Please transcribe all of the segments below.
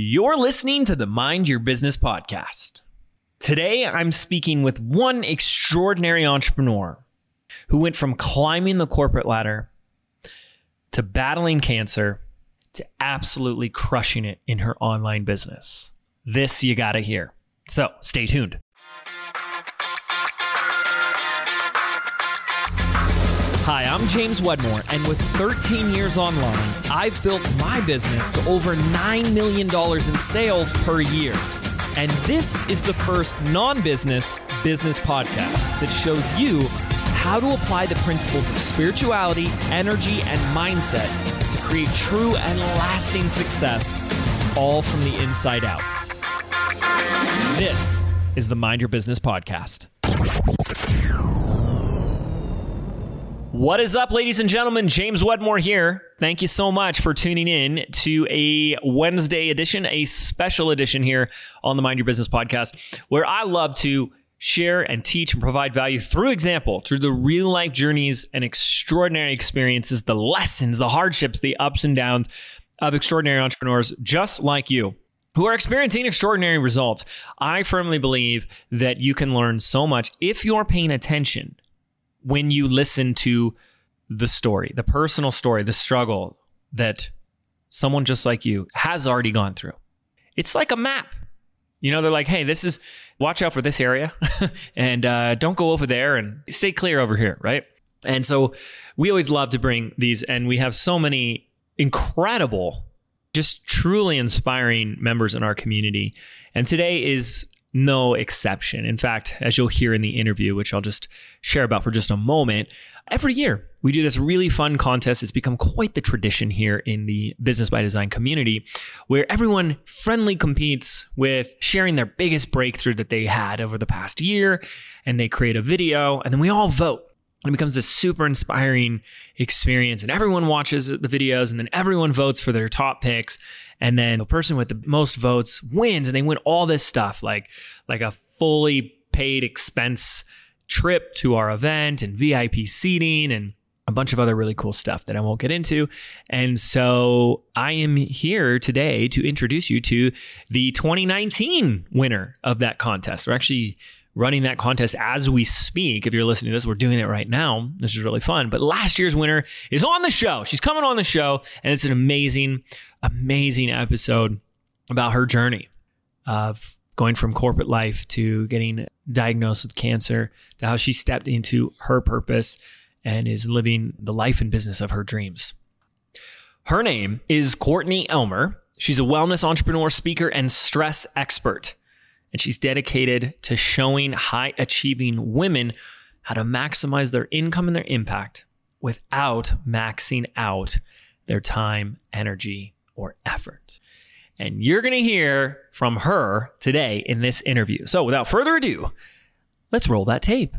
You're listening to the Mind Your Business podcast. Today, I'm speaking with one extraordinary entrepreneur who went from climbing the corporate ladder to battling cancer to absolutely crushing it in her online business. This you gotta hear. So stay tuned. Hi, I'm James Wedmore, and with 13 years online, I've built my business to over $9 million in sales per year. And this is the first non business business podcast that shows you how to apply the principles of spirituality, energy, and mindset to create true and lasting success, all from the inside out. This is the Mind Your Business podcast. What is up, ladies and gentlemen? James Wedmore here. Thank you so much for tuning in to a Wednesday edition, a special edition here on the Mind Your Business podcast, where I love to share and teach and provide value through example, through the real life journeys and extraordinary experiences, the lessons, the hardships, the ups and downs of extraordinary entrepreneurs just like you who are experiencing extraordinary results. I firmly believe that you can learn so much if you're paying attention when you listen to the story, the personal story, the struggle that someone just like you has already gone through. It's like a map. You know, they're like, hey, this is, watch out for this area and uh, don't go over there and stay clear over here, right? And so we always love to bring these, and we have so many incredible, just truly inspiring members in our community. And today is no exception. In fact, as you'll hear in the interview, which I'll just share about for just a moment, every year we do this really fun contest. It's become quite the tradition here in the Business by Design community where everyone friendly competes with sharing their biggest breakthrough that they had over the past year and they create a video and then we all vote. It becomes a super inspiring experience, and everyone watches the videos, and then everyone votes for their top picks and then the person with the most votes wins and they win all this stuff like like a fully paid expense trip to our event and VIP seating and a bunch of other really cool stuff that I won't get into. And so I am here today to introduce you to the 2019 winner of that contest. We're actually running that contest as we speak. If you're listening to this, we're doing it right now. This is really fun. But last year's winner is on the show. She's coming on the show, and it's an amazing, amazing episode about her journey of going from corporate life to getting diagnosed with cancer to how she stepped into her purpose and is living the life and business of her dreams. Her name is Courtney Elmer. She's a wellness entrepreneur, speaker, and stress expert and she's dedicated to showing high achieving women how to maximize their income and their impact without maxing out their time, energy, or effort. And you're going to hear from her today in this interview. So, without further ado, let's roll that tape.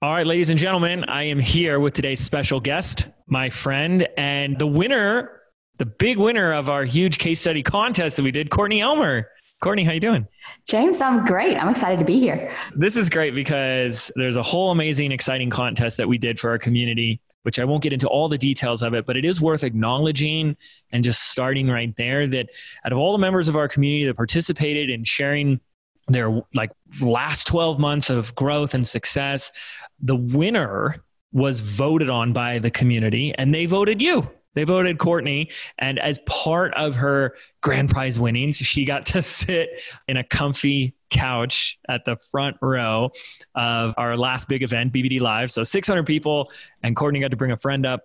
All right, ladies and gentlemen, I am here with today's special guest, my friend, and the winner, the big winner of our huge case study contest that we did, Courtney Elmer. Courtney, how you doing? James, I'm great. I'm excited to be here. This is great because there's a whole amazing, exciting contest that we did for our community, which I won't get into all the details of it, but it is worth acknowledging and just starting right there that out of all the members of our community that participated in sharing their like last 12 months of growth and success, the winner was voted on by the community and they voted you. They voted Courtney, and as part of her grand prize winnings, she got to sit in a comfy couch at the front row of our last big event, BBD Live. So 600 people, and Courtney got to bring a friend up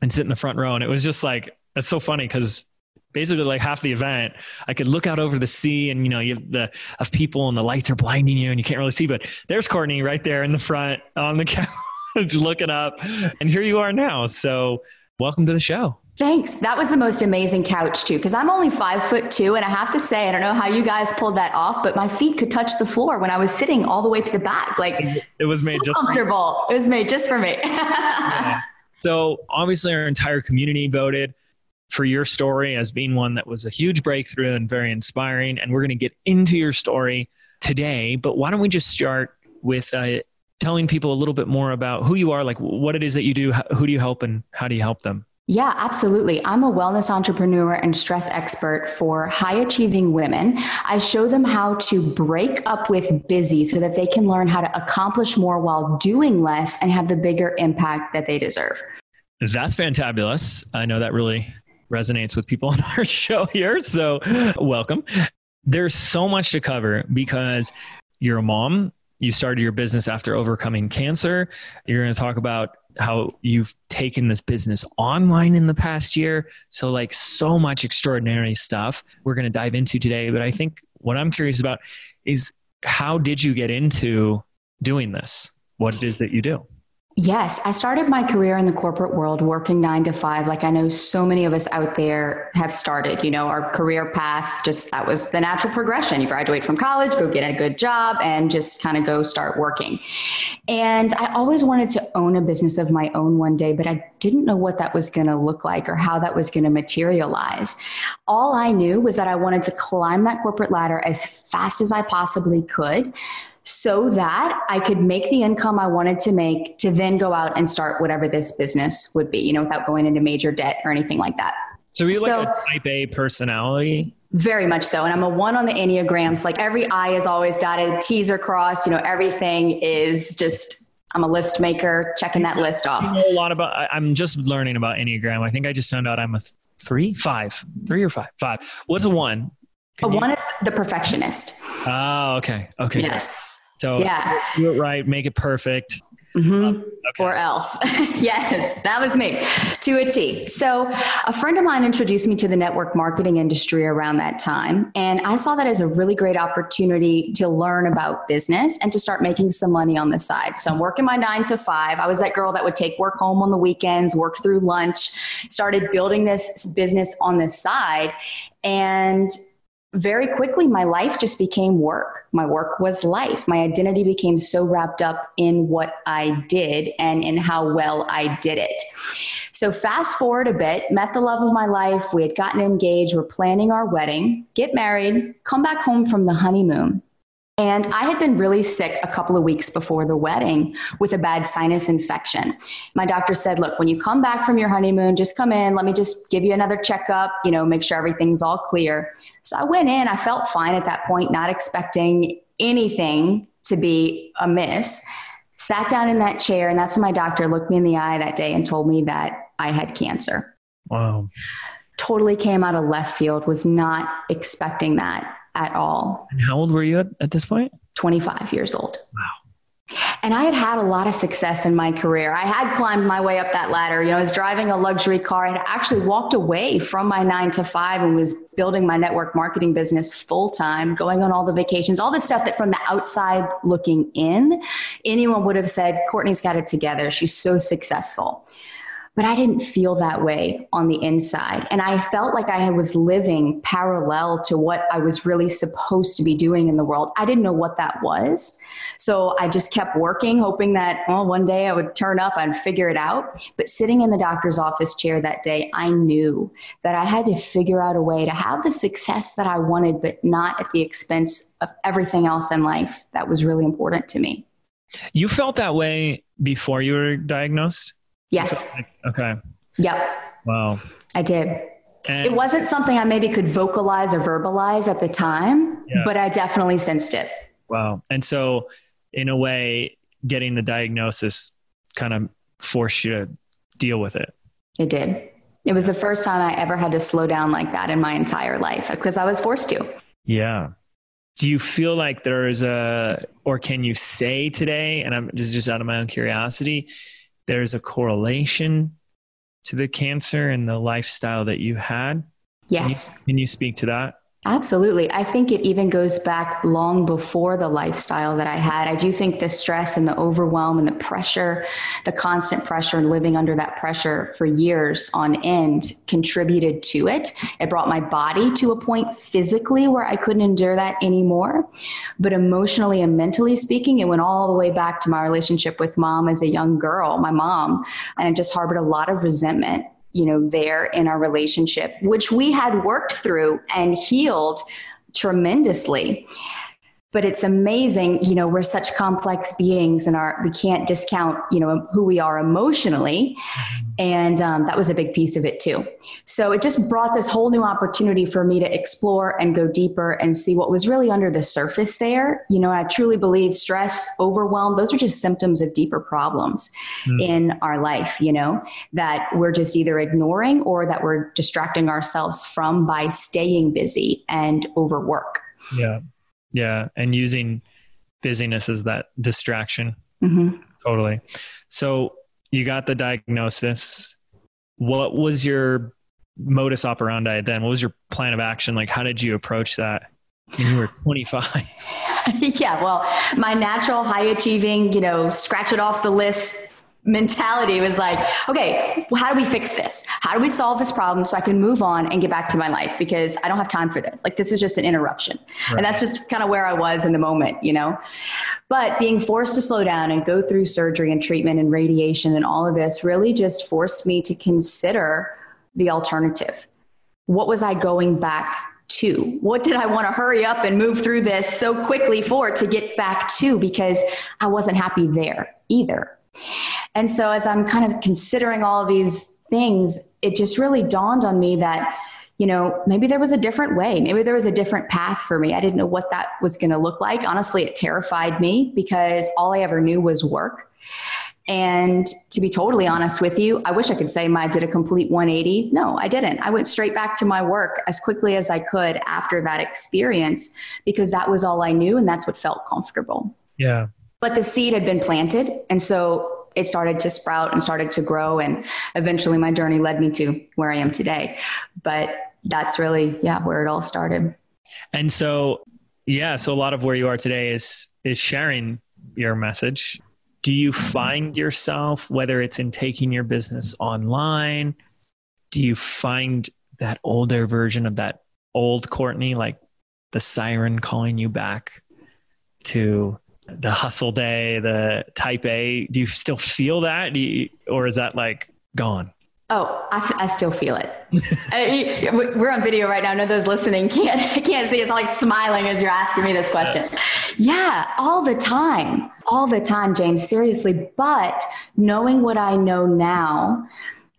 and sit in the front row. And it was just like, it's so funny because basically like half the event i could look out over the sea and you know you have the of people and the lights are blinding you and you can't really see but there's courtney right there in the front on the couch looking up and here you are now so welcome to the show. Thanks. That was the most amazing couch too, because I'm only five foot two, and I have to say, I don't know how you guys pulled that off, but my feet could touch the floor when I was sitting all the way to the back. Like it was made so just comfortable. It was made just for me. yeah. So obviously, our entire community voted for your story as being one that was a huge breakthrough and very inspiring. And we're going to get into your story today. But why don't we just start with uh, telling people a little bit more about who you are, like what it is that you do, who do you help, and how do you help them? Yeah, absolutely. I'm a wellness entrepreneur and stress expert for high achieving women. I show them how to break up with busy so that they can learn how to accomplish more while doing less and have the bigger impact that they deserve. That's fantabulous. I know that really resonates with people on our show here. So, welcome. There's so much to cover because you're a mom, you started your business after overcoming cancer. You're going to talk about how you've taken this business online in the past year. So, like, so much extraordinary stuff we're going to dive into today. But I think what I'm curious about is how did you get into doing this? What it is that you do? Yes, I started my career in the corporate world working nine to five, like I know so many of us out there have started. You know, our career path just that was the natural progression. You graduate from college, go get a good job, and just kind of go start working. And I always wanted to own a business of my own one day, but I didn't know what that was going to look like or how that was going to materialize. All I knew was that I wanted to climb that corporate ladder as fast as I possibly could so that I could make the income I wanted to make to then go out and start whatever this business would be, you know, without going into major debt or anything like that. So you so, like a type A personality? Very much so. And I'm a one on the Enneagrams. So like every I is always dotted, T's are crossed, you know, everything is just I'm a list maker, checking that list off. You know a lot about I'm just learning about Enneagram. I think I just found out I'm a three, five, three or five, five. What's a one? Can a you... one is the perfectionist. Oh, okay. Okay. Yes. So yeah. do it right, make it perfect. Mm-hmm. Um, okay. Or else. yes, that was me to a T. So, a friend of mine introduced me to the network marketing industry around that time. And I saw that as a really great opportunity to learn about business and to start making some money on the side. So, I'm working my nine to five. I was that girl that would take work home on the weekends, work through lunch, started building this business on the side. And very quickly, my life just became work. My work was life. My identity became so wrapped up in what I did and in how well I did it. So, fast forward a bit, met the love of my life. We had gotten engaged. We're planning our wedding, get married, come back home from the honeymoon. And I had been really sick a couple of weeks before the wedding with a bad sinus infection. My doctor said, Look, when you come back from your honeymoon, just come in. Let me just give you another checkup, you know, make sure everything's all clear. So I went in, I felt fine at that point, not expecting anything to be amiss. Sat down in that chair, and that's when my doctor looked me in the eye that day and told me that I had cancer. Wow. Totally came out of left field, was not expecting that at all. And how old were you at, at this point? 25 years old. Wow. And I had had a lot of success in my career. I had climbed my way up that ladder. You know, I was driving a luxury car. I had actually walked away from my nine to five and was building my network marketing business full time, going on all the vacations, all the stuff that from the outside looking in, anyone would have said, Courtney's got it together. She's so successful but I didn't feel that way on the inside. And I felt like I was living parallel to what I was really supposed to be doing in the world. I didn't know what that was. So I just kept working, hoping that, well, one day I would turn up and figure it out. But sitting in the doctor's office chair that day, I knew that I had to figure out a way to have the success that I wanted, but not at the expense of everything else in life that was really important to me. You felt that way before you were diagnosed? Yes. Okay. Yep. Wow. I did. And it wasn't something I maybe could vocalize or verbalize at the time, yeah. but I definitely sensed it. Wow. And so, in a way, getting the diagnosis kind of forced you to deal with it. It did. It was the first time I ever had to slow down like that in my entire life because I was forced to. Yeah. Do you feel like there is a, or can you say today, and I'm this is just out of my own curiosity, there's a correlation to the cancer and the lifestyle that you had? Yes. Can you, can you speak to that? Absolutely. I think it even goes back long before the lifestyle that I had. I do think the stress and the overwhelm and the pressure, the constant pressure and living under that pressure for years on end contributed to it. It brought my body to a point physically where I couldn't endure that anymore. But emotionally and mentally speaking, it went all the way back to my relationship with mom as a young girl, my mom. And I just harbored a lot of resentment you know, there in our relationship, which we had worked through and healed tremendously. But it's amazing you know we're such complex beings and our we can't discount you know who we are emotionally. And um, that was a big piece of it too. So it just brought this whole new opportunity for me to explore and go deeper and see what was really under the surface there. You know i truly believe stress overwhelm those are just symptoms of deeper problems mm. in our life you know that we're just either ignoring or that we're distracting ourselves from by staying busy and overwork. Yeah yeah, and using busyness as that distraction. Mm-hmm. Totally. So you got the diagnosis. What was your modus operandi then? What was your plan of action? Like, how did you approach that when you were 25? yeah, well, my natural high achieving, you know, scratch it off the list mentality was like, okay, well, how do we fix this? How do we solve this problem so I can move on and get back to my life because I don't have time for this. Like this is just an interruption. Right. And that's just kind of where I was in the moment, you know. But being forced to slow down and go through surgery and treatment and radiation and all of this really just forced me to consider the alternative. What was I going back to? What did I want to hurry up and move through this so quickly for to get back to because I wasn't happy there either. And so as I'm kind of considering all of these things, it just really dawned on me that, you know, maybe there was a different way. Maybe there was a different path for me. I didn't know what that was going to look like. Honestly, it terrified me because all I ever knew was work. And to be totally honest with you, I wish I could say I did a complete 180. No, I didn't. I went straight back to my work as quickly as I could after that experience because that was all I knew and that's what felt comfortable. Yeah. But the seed had been planted. And so it started to sprout and started to grow. And eventually my journey led me to where I am today. But that's really, yeah, where it all started. And so, yeah, so a lot of where you are today is is sharing your message. Do you find yourself, whether it's in taking your business online, do you find that older version of that old Courtney, like the siren calling you back to the hustle day, the type A, do you still feel that? You, or is that like gone? Oh, I, f- I still feel it. uh, we're on video right now. I know those listening can't can't see. It's like smiling as you're asking me this question. Yeah, all the time, all the time, James. Seriously, but knowing what I know now,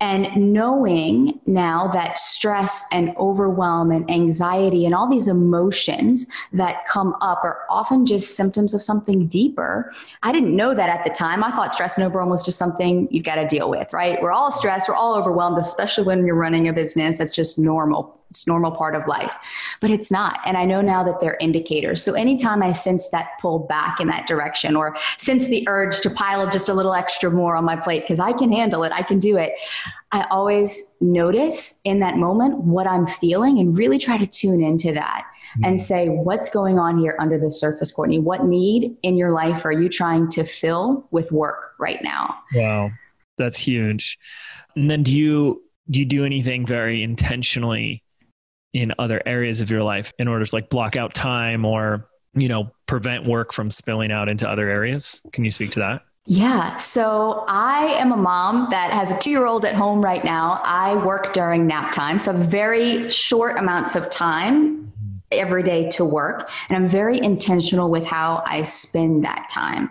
and knowing now that stress and overwhelm and anxiety and all these emotions that come up are often just symptoms of something deeper. I didn't know that at the time. I thought stress and overwhelm was just something you've got to deal with, right? We're all stressed, we're all overwhelmed, especially when you're running a business. That's just normal it's normal part of life but it's not. And i know now that they're indicators. So anytime i sense that pull back in that direction or sense the urge to pile just a little extra more on my plate because i can handle it i can do it i always notice in that moment what i'm feeling and really try to tune into that mm-hmm. and say what's going on here under the surface courtney? What need in your life are you trying to fill with work right now? Wow. That's huge. And then do you do you do anything very intentionally in other areas of your life in order to like block out time or you know prevent work from spilling out into other areas can you speak to that yeah. So I am a mom that has a two year old at home right now. I work during nap time. So very short amounts of time every day to work. And I'm very intentional with how I spend that time.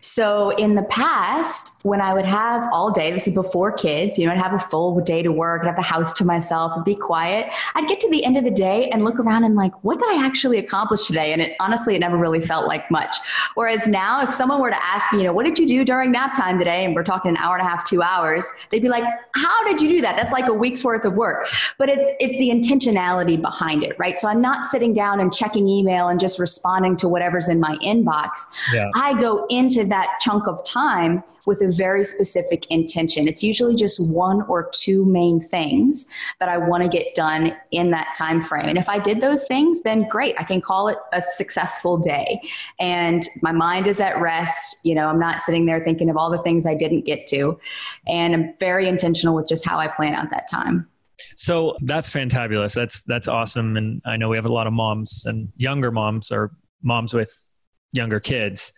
So in the past, when I would have all day, this is before kids, you know, I'd have a full day to work, I'd have the house to myself and be quiet. I'd get to the end of the day and look around and like, what did I actually accomplish today? And it honestly, it never really felt like much. Whereas now, if someone were to ask me, you know, what did you do during nap time today? And we're talking an hour and a half, two hours, they'd be like, how did you do that? That's like a week's worth of work. But it's it's the intentionality behind it, right? So I'm not sitting down and checking email and just responding to whatever's in my inbox. Yeah. I go into that chunk of time with a very specific intention. It's usually just one or two main things that I want to get done in that time frame. And if I did those things, then great. I can call it a successful day. And my mind is at rest. You know, I'm not sitting there thinking of all the things I didn't get to. And I'm very intentional with just how I plan out that time. So that's fantabulous. That's that's awesome. And I know we have a lot of moms and younger moms or moms with younger kids.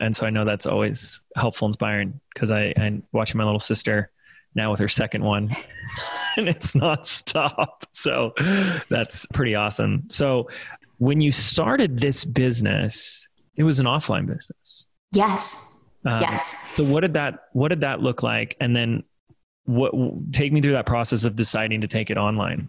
And so I know that's always helpful, inspiring because I, I'm watching my little sister now with her second one and it's not stop. So that's pretty awesome. So when you started this business, it was an offline business. Yes. Um, yes. So what did that what did that look like? And then what take me through that process of deciding to take it online?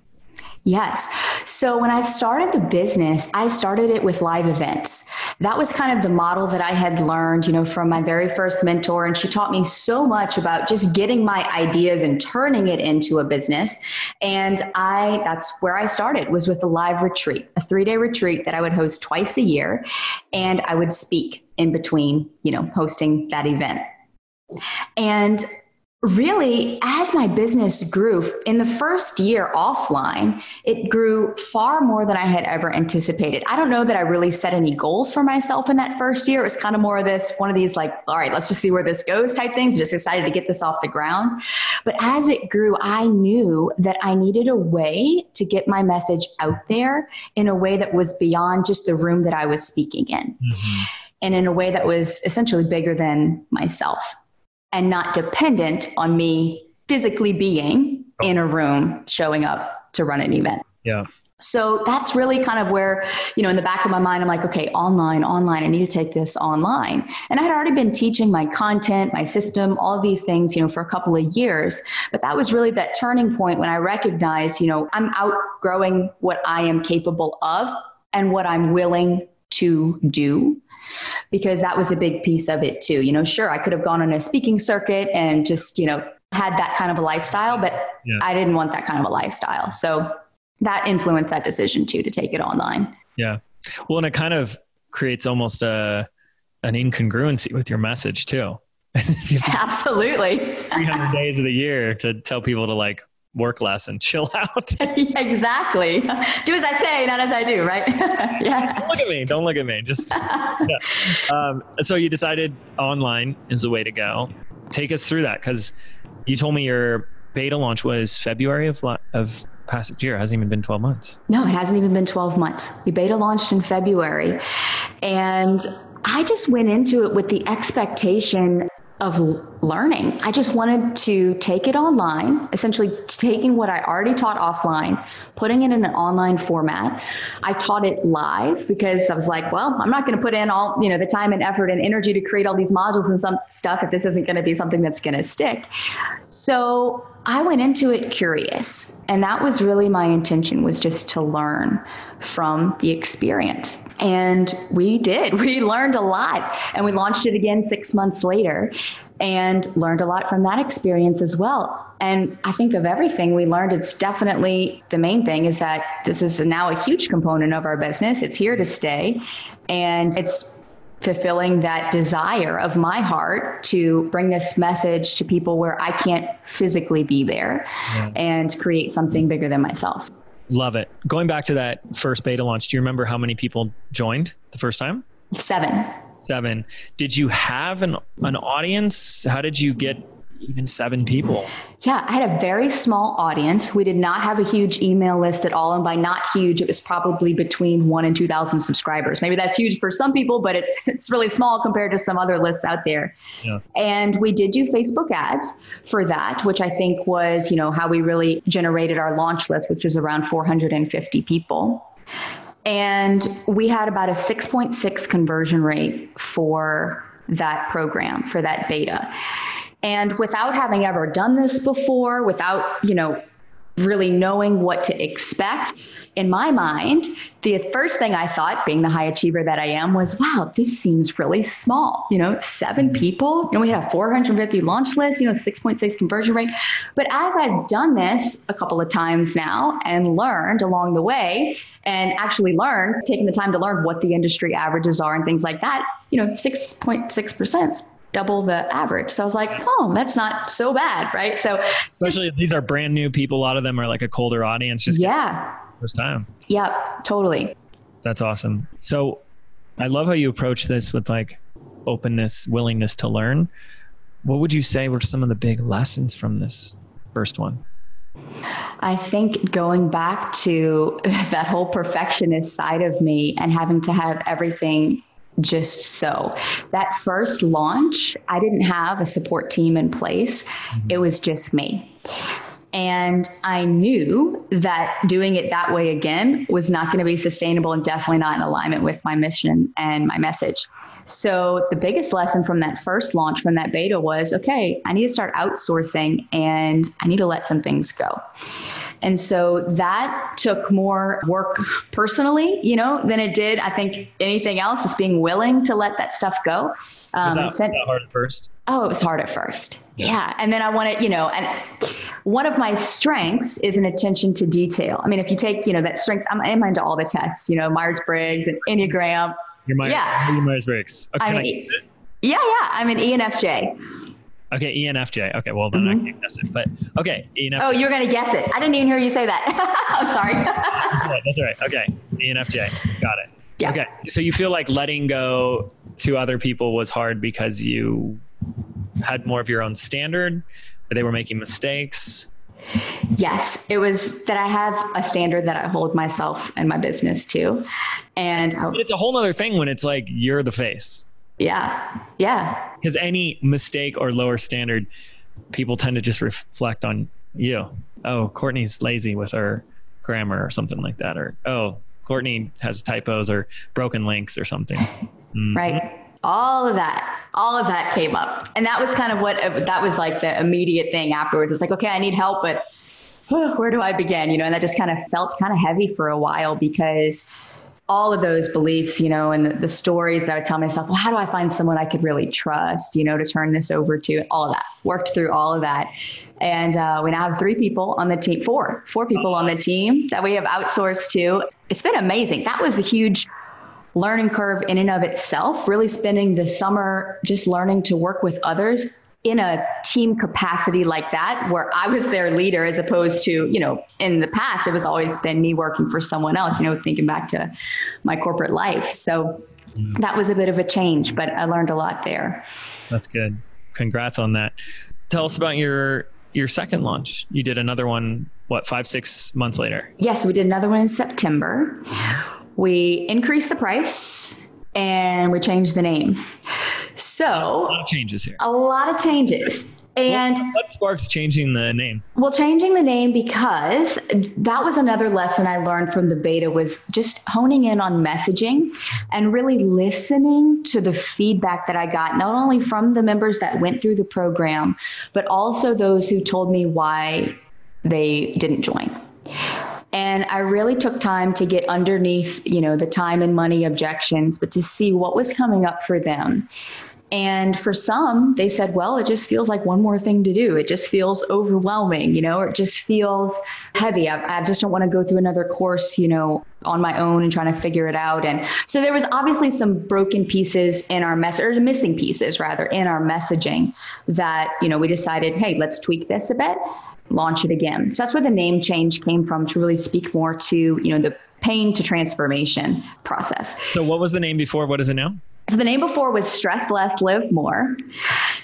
Yes. So when I started the business, I started it with live events. That was kind of the model that I had learned, you know, from my very first mentor. And she taught me so much about just getting my ideas and turning it into a business. And I, that's where I started was with a live retreat, a three day retreat that I would host twice a year. And I would speak in between, you know, hosting that event. And really, as my business grew in the first year offline, it grew far more than I had ever anticipated. I don't know that I really set any goals for myself in that first year. It was kind of more of this one of these, like, all right, let's just see where this goes type things. Just excited to get this off the ground. But as it grew, I knew that I needed a way to get my message out there in a way that was beyond just the room that I was speaking in. Mm-hmm. And in a way that was essentially bigger than myself and not dependent on me physically being oh. in a room showing up to run an event. Yeah. So that's really kind of where, you know, in the back of my mind, I'm like, okay, online, online, I need to take this online. And I had already been teaching my content, my system, all of these things, you know, for a couple of years. But that was really that turning point when I recognized, you know, I'm outgrowing what I am capable of and what I'm willing to do because that was a big piece of it too. You know, sure, I could have gone on a speaking circuit and just, you know, had that kind of a lifestyle, but yeah. I didn't want that kind of a lifestyle. So that influenced that decision too to take it online. Yeah. Well, and it kind of creates almost a an incongruency with your message too. Absolutely. 300 days of the year to tell people to like work less and chill out. exactly. Do as I say, not as I do, right? yeah. Don't look at me. Don't look at me. Just yeah. um, so you decided online is the way to go. Take us through that because you told me your beta launch was February of of past year. It hasn't even been 12 months. No, it hasn't even been 12 months. We beta launched in February. And I just went into it with the expectation of learning. I just wanted to take it online, essentially taking what I already taught offline, putting it in an online format. I taught it live because I was like, well, I'm not going to put in all, you know, the time and effort and energy to create all these modules and some stuff if this isn't going to be something that's going to stick. So I went into it curious, and that was really my intention was just to learn from the experience. And we did. We learned a lot, and we launched it again 6 months later and learned a lot from that experience as well. And I think of everything we learned, it's definitely the main thing is that this is now a huge component of our business. It's here to stay, and it's fulfilling that desire of my heart to bring this message to people where I can't physically be there yeah. and create something bigger than myself. Love it. Going back to that first beta launch, do you remember how many people joined the first time? Seven. Seven. Did you have an, an audience? How did you get even seven people? Yeah, I had a very small audience. We did not have a huge email list at all. And by not huge, it was probably between one and 2,000 subscribers. Maybe that's huge for some people, but it's, it's really small compared to some other lists out there. Yeah. And we did do Facebook ads for that, which I think was, you know, how we really generated our launch list, which was around 450 people. And we had about a 6.6 conversion rate for that program, for that beta. And without having ever done this before, without, you know, really knowing what to expect, in my mind, the first thing I thought, being the high achiever that I am, was, wow, this seems really small. You know, seven mm-hmm. people, you know, we had a 450 launch list, you know, 6.6 conversion rate. But as I've done this a couple of times now and learned along the way, and actually learned, taking the time to learn what the industry averages are and things like that, you know, 6.6% double the average. So I was like, oh, that's not so bad, right? So especially just, these are brand new people. A lot of them are like a colder audience. Just yeah, first time. Yep, totally. That's awesome. So I love how you approach this with like openness, willingness to learn. What would you say were some of the big lessons from this first one? I think going back to that whole perfectionist side of me and having to have everything just so. That first launch, I didn't have a support team in place, mm-hmm. it was just me. And I knew that doing it that way again was not going to be sustainable and definitely not in alignment with my mission and my message. So, the biggest lesson from that first launch, from that beta, was okay, I need to start outsourcing and I need to let some things go. And so that took more work personally, you know, than it did, I think, anything else, just being willing to let that stuff go. Um, was, that, was hard at first? Oh, it was hard at first. Yeah. yeah. And then I wanted, you know, and one of my strengths is an attention to detail. I mean, if you take, you know, that strength, I'm, I'm into all the tests, you know, Myers Briggs and Enneagram. You're Myers, yeah. Myers Briggs. Okay, I'm yeah, yeah. I'm an ENFJ. Okay, ENFJ. Okay, well then mm-hmm. I can't guess it. But okay, ENFJ. Oh, you're gonna guess it. I didn't even hear you say that. I'm sorry. that's, all right, that's right. Okay, ENFJ. Got it. Yeah. Okay, so you feel like letting go to other people was hard because you had more of your own standard, or they were making mistakes. Yes, it was that I have a standard that I hold myself and my business to, and it's a whole other thing when it's like you're the face. Yeah, yeah. Because any mistake or lower standard, people tend to just reflect on you. Oh, Courtney's lazy with her grammar or something like that, or oh, Courtney has typos or broken links or something. Mm-hmm. Right. All of that, all of that came up. And that was kind of what, that was like the immediate thing afterwards. It's like, okay, I need help, but where do I begin? You know, and that just kind of felt kind of heavy for a while because all of those beliefs, you know, and the, the, stories that I would tell myself, well, how do I find someone I could really trust, you know, to turn this over to? All of that. Worked through all of that. And uh, we now have three people on the team, four, four people on the team that we have outsourced to. It's been amazing. That was a huge learning curve in and of itself, really spending the summer just learning to work with others in a team capacity like that where I was their leader as opposed to, you know, in the past it was always been me working for someone else, you know, thinking back to my corporate life. So mm. that was a bit of a change, but I learned a lot there. That's good. Congrats on that. Tell us about your your second launch. You did another one what, 5 6 months later? Yes, we did another one in September. We increased the price and we changed the name. So a lot of changes here. A lot of changes. And what, what sparks changing the name? Well, changing the name because that was another lesson I learned from the beta was just honing in on messaging and really listening to the feedback that I got, not only from the members that went through the program, but also those who told me why they didn't join. And I really took time to get underneath, you know, the time and money objections, but to see what was coming up for them. And for some, they said, well, it just feels like one more thing to do. It just feels overwhelming, you know, or it just feels heavy. I, I just don't want to go through another course, you know, on my own and trying to figure it out. And so there was obviously some broken pieces in our message, or missing pieces rather, in our messaging that, you know, we decided, hey, let's tweak this a bit launch it again. So that's where the name change came from to really speak more to, you know, the pain to transformation process. So what was the name before? What is it now? So the name before was Stress Less, Live More.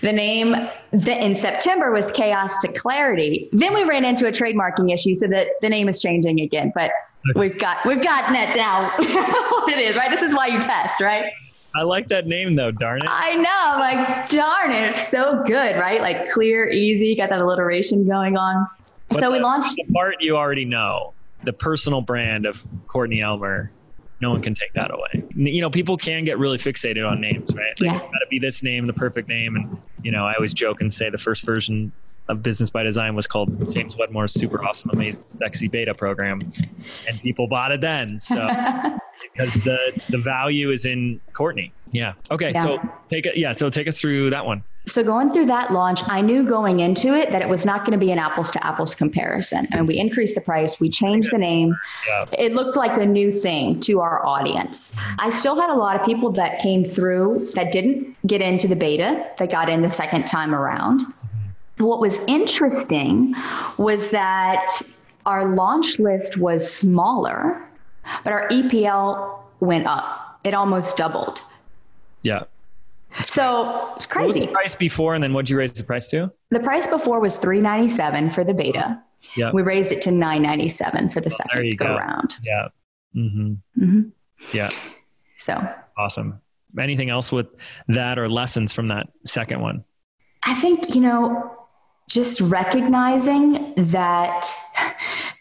The name in September was Chaos to Clarity. Then we ran into a trademarking issue, so that the name is changing again. But okay. we've got we've gotten it down what it is, right? This is why you test, right? I like that name though, darn it. I know. I'm like, darn it. It's so good, right? Like clear, easy, got that alliteration going on. But so we launched the part you already know, the personal brand of Courtney Elmer. No one can take that away. You know, people can get really fixated on names, right? Like, yeah. It's got to be this name, the perfect name. And, you know, I always joke and say the first version of Business by Design was called James Wedmore's Super Awesome Amazing Sexy Beta Program. And people bought it then. So because the the value is in Courtney. Yeah. Okay. Yeah. So take it. Yeah. So take us through that one. So going through that launch, I knew going into it that it was not going to be an apples to apples comparison. And we increased the price, we changed the name. Yeah. It looked like a new thing to our audience. I still had a lot of people that came through that didn't get into the beta, that got in the second time around. Mm-hmm. What was interesting was that our launch list was smaller but our EPL went up. It almost doubled. Yeah. so it's crazy. What was the price before, and then what did you raise the price to? The price before was three ninety seven for the beta. Yeah. We raised it to nine ninety seven for the well, second go, go round. Yeah. Mm-hmm. Mm-hmm. Yeah. So awesome. Anything else with that or lessons from that second one? I think you know just recognizing that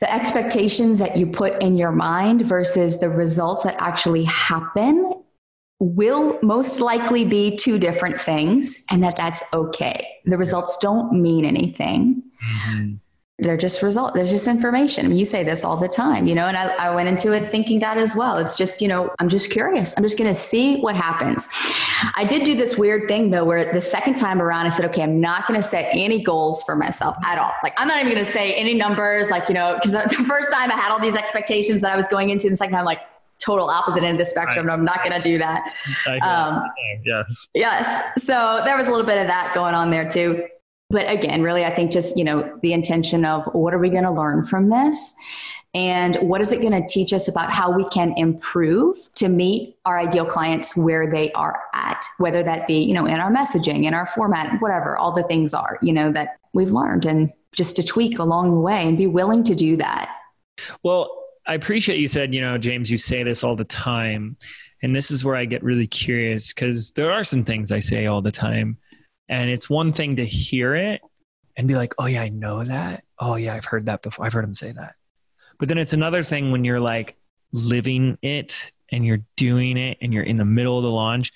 the expectations that you put in your mind versus the results that actually happen will most likely be two different things and that that's okay. The results don't mean anything. Mm-hmm they're just result there's just information I mean, you say this all the time you know and I, I went into it thinking that as well it's just you know i'm just curious i'm just going to see what happens i did do this weird thing though where the second time around i said okay i'm not going to set any goals for myself at all like i'm not even going to say any numbers like you know because the first time i had all these expectations that i was going into and the second time like total opposite end of the spectrum. Right. I'm not going to do that. Um, yes. Yes. So there was a little bit of that going on there too but again, really, I think just, you know, the intention of what are we going to learn from this? And what is it going to teach us about how we can improve to meet our ideal clients where they are at, whether that be, you know, in our messaging, in our format, whatever, all the things are, you know, that we've learned and just to tweak along the way and be willing to do that. Well, I appreciate you said, you know, James, you say this all the time. And this is where I get really curious because there are some things I say all the time and it's one thing to hear it and be like, oh, yeah, I know that. Oh, yeah, I've heard that before. I've heard him say that. But then it's another thing when you're like living it and you're doing it and you're in the middle of the launch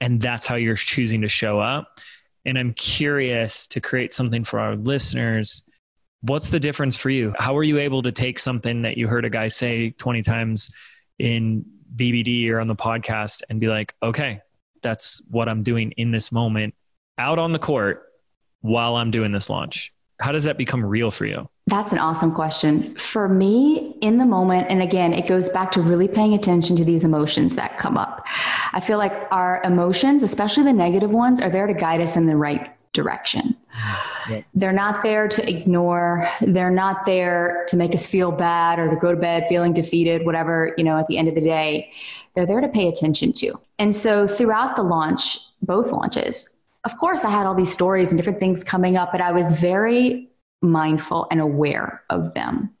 and that's how you're choosing to show up. And I'm curious to create something for our listeners. What's the difference for you? How are you able to take something that you heard a guy say 20 times in BBD or on the podcast and be like, okay, that's what I'm doing in this moment out on the court while I'm doing this launch? How does that become real for you? That's an awesome question. For me, in the moment, and again, it goes back to really paying attention to these emotions that come up. I feel like our emotions, especially the negative ones, are there to guide us in the right direction. They're not there to ignore. They're not there to make us feel bad or to go to bed feeling defeated, whatever, you know, at the end of the day. They're there to pay attention to. And so throughout the launch, both launches, of course, I had all these stories and different things coming up, but I was very mindful and aware of them.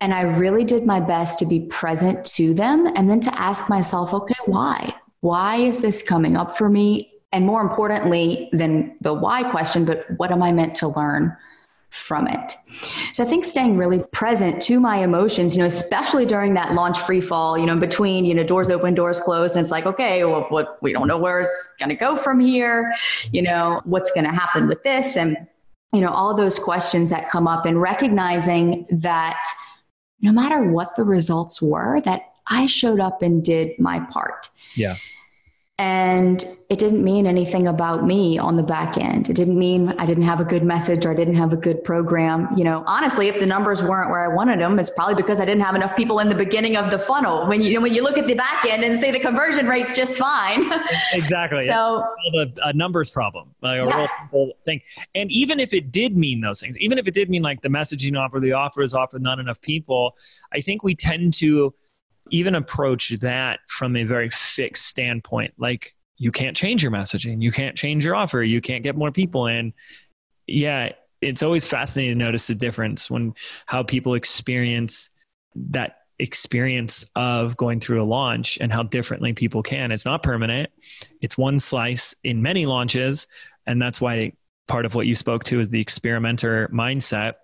And I really did my best to be present to them and then to ask myself, okay, why? Why is this coming up for me? And more importantly than the why question, but what am I meant to learn from it. So I think staying really present to my emotions, you know, especially during that launch free fall, you know, between, you know, doors open, doors closed, and it's like, okay, well, what we don't know where it's going to go from here, you know, what's going to happen with this and you know, all those questions that come up and recognizing that no matter what the results were, that I showed up and did my part. Yeah. And it didn't mean anything about me on the back end. It didn't mean I didn't have a good message or I didn't have a good program. You know, honestly, if the numbers weren't where I wanted them, it's probably because I didn't have enough people in the beginning of the funnel. When you, you know, when you look at the back end and say the conversion rate's just fine. exactly. so it's a, a, numbers problem, like a yeah. real simple thing. And even if it did mean those things, even if it did mean like the messaging offer, the offer is offered not enough people, I think we tend to even approach that from a very fixed standpoint. Like you can't change your messaging, you can't change your offer, you can't get more people in. Yeah, it's always fascinating to notice the difference when how people experience that experience of going through a launch and how differently people can. It's not permanent. It's one slice in many launches. And that's why part of what you spoke to is the experimenter mindset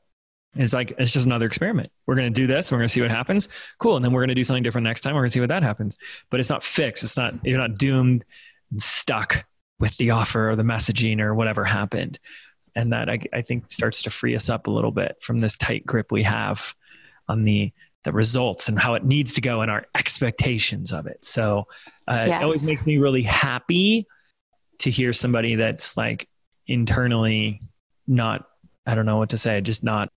it's like it's just another experiment. We're going to do this. And We're going to see what happens. Cool, and then we're going to do something different next time. We're going to see what that happens. But it's not fixed. It's not you're not doomed, and stuck with the offer or the messaging or whatever happened. And that I, I think starts to free us up a little bit from this tight grip we have on the the results and how it needs to go and our expectations of it. So uh, yes. it always makes me really happy to hear somebody that's like internally not I don't know what to say, just not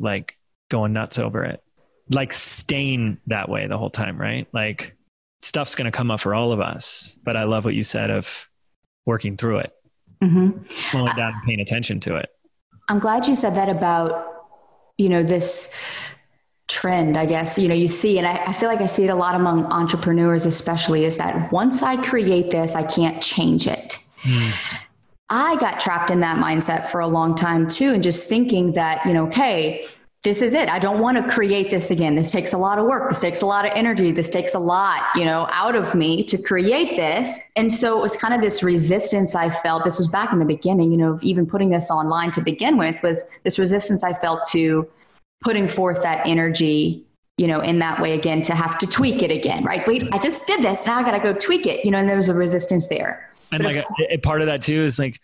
like going nuts over it, like staying that way the whole time, right? Like stuff's going to come up for all of us. But I love what you said of working through it, mm-hmm. slowing down and paying attention to it. I'm glad you said that about, you know, this trend, I guess, you know, you see, and I, I, feel like I see it a lot among entrepreneurs, especially, is that once I create this, I can't change it. Mm. I got trapped in that mindset for a long time too, and just thinking that, you know, okay, this is it. I don't want to create this again. This takes a lot of work. This takes a lot of energy. This takes a lot, you know, out of me to create this. And so it was kind of this resistance I felt. This was back in the beginning, you know, even putting this online to begin with was this resistance I felt to putting forth that energy, you know, in that way again to have to tweak it again, right? Wait, I just did this. Now I got to go tweak it, you know, and there was a resistance there. And but like a, a, part of that too is like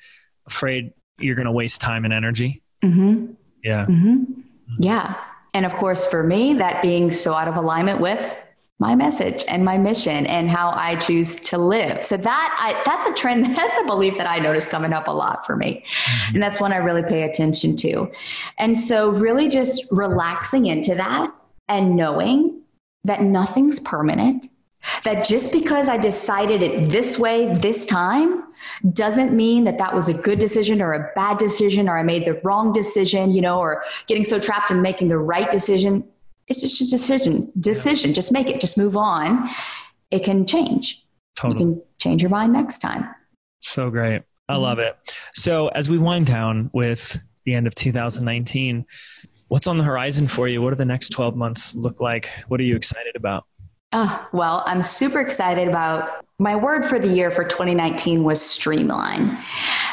afraid you're going to waste time and energy. Mm-hmm. Yeah. Mm-hmm. Yeah. And of course, for me, that being so out of alignment with my message and my mission and how I choose to live. So that I, that's a trend, that's a belief that I notice coming up a lot for me. Mm-hmm. And that's one I really pay attention to. And so really just relaxing into that and knowing that nothing's permanent, that just because I decided it this way this time doesn't mean that that was a good decision or a bad decision or I made the wrong decision, you know, or getting so trapped in making the right decision. It's just a decision, decision. Just make it, just move on. It can change. Totally. You can change your mind next time. So great. I mm-hmm. love it. So as we wind down with the end of 2019, what's on the horizon for you? What do the next 12 months look like? What are you excited about? Oh, well, I'm super excited about my word for the year for 2019 was streamline.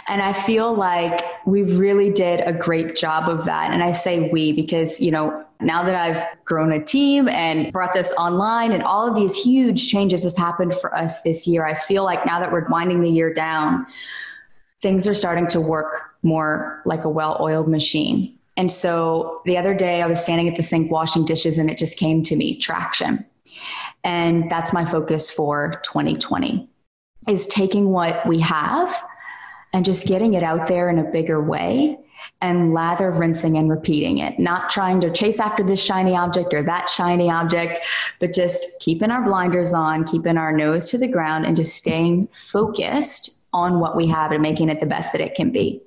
And I feel like we really did a great job of that. And I say we because, you know, now that I've grown a team and brought this online and all of these huge changes have happened for us this year, I feel like now that we're winding the year down, things are starting to work more like a well oiled machine. And so the other day I was standing at the sink washing dishes and it just came to me traction. And that's my focus for 2020 is taking what we have and just getting it out there in a bigger way and lather, rinsing, and repeating it. Not trying to chase after this shiny object or that shiny object, but just keeping our blinders on, keeping our nose to the ground, and just staying focused on what we have and making it the best that it can be.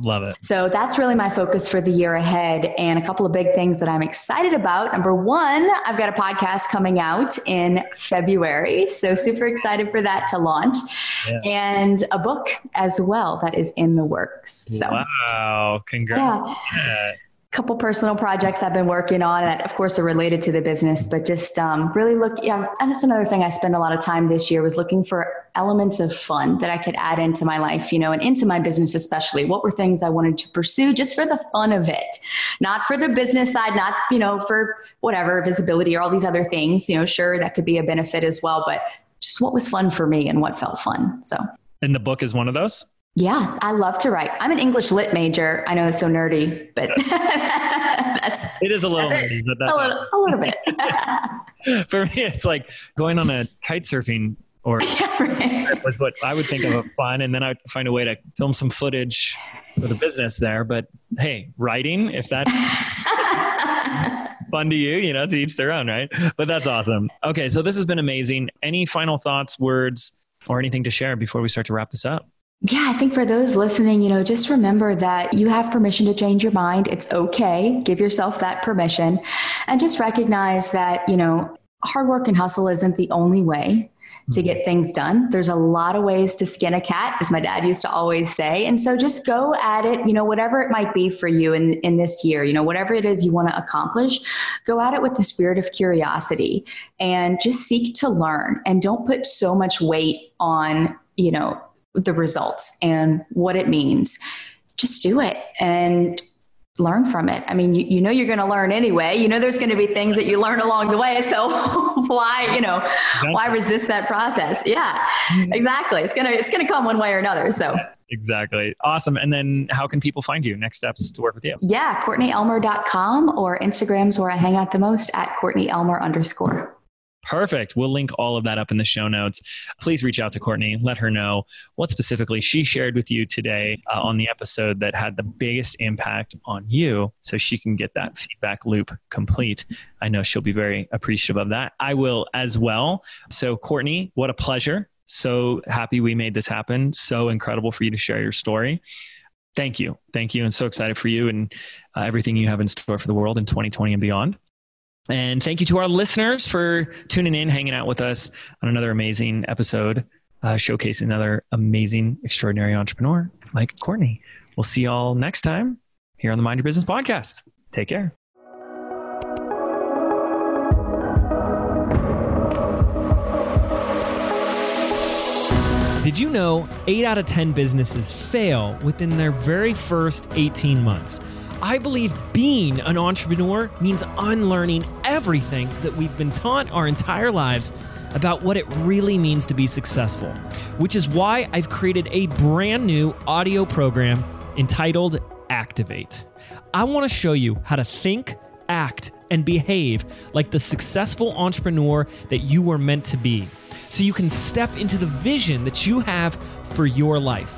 Love it. So that's really my focus for the year ahead. And a couple of big things that I'm excited about. Number one, I've got a podcast coming out in February. So super excited for that to launch. Yeah. And a book as well that is in the works. So Wow. Congrats. Yeah. Couple personal projects I've been working on that of course are related to the business, but just um, really look, yeah, and that's another thing I spent a lot of time this year was looking for elements of fun that I could add into my life, you know, and into my business especially. What were things I wanted to pursue just for the fun of it, not for the business side, not, you know, for whatever visibility or all these other things, you know, sure, that could be a benefit as well, but just what was fun for me and what felt fun. So. And the book is one of those? Yeah, I love to write. I'm an English lit major. I know it's so nerdy, but that's it is a little nerdy, but that's a little, a little bit. For me, it's like going on a kite surfing or yeah, right. was what I would think of a fun, and then I'd find a way to film some footage for the business there. But hey, writing, if that's fun to you, you know, to each their own, right? But that's awesome. Okay, so this has been amazing. Any final thoughts, words, or anything to share before we start to wrap this up? Yeah, I think for those listening, you know, just remember that you have permission to change your mind. It's okay. Give yourself that permission and just recognize that, you know, hard work and hustle isn't the only way to get mm-hmm. things done. There's a lot of ways to skin a cat, as my dad used to always say. And so just go at it, you know, whatever it might be for you in, in this year, you know, whatever it is you want to accomplish, go at it with the spirit of curiosity and just seek to learn and don't put so much weight on, you know, the results and what it means, just do it and learn from it. I mean, you, you know you're going to learn anyway. You know there's going to be things that you learn along the way. So why, you know, why resist that process? Yeah, mm-hmm. exactly. It's gonna it's gonna come one way or another. So exactly. Awesome. And then how can people find you? Next steps to work with you? Yeah, CourtneyElmer.com or Instagram's where I hang out the most at Courtney Elmer underscore. Perfect. We'll link all of that up in the show notes. Please reach out to Courtney. Let her know what specifically she shared with you today uh, on the episode that had the biggest impact on you so she can get that feedback loop complete. I know she'll be very appreciative of that. I will as well. So, Courtney, what a pleasure. So happy we made this happen. So incredible for you to share your story. Thank you. Thank you. And so excited for you and uh, everything you have in store for the world in 2020 and beyond. And thank you to our listeners for tuning in, hanging out with us on another amazing episode, uh, showcasing another amazing, extraordinary entrepreneur, Mike Courtney. We'll see y'all next time here on the Mind Your Business podcast. Take care. Did you know 8 out of 10 businesses fail within their very first 18 months? I believe being an entrepreneur means unlearning everything that we've been taught our entire lives about what it really means to be successful, which is why I've created a brand new audio program entitled Activate. I want to show you how to think, act, and behave like the successful entrepreneur that you were meant to be so you can step into the vision that you have for your life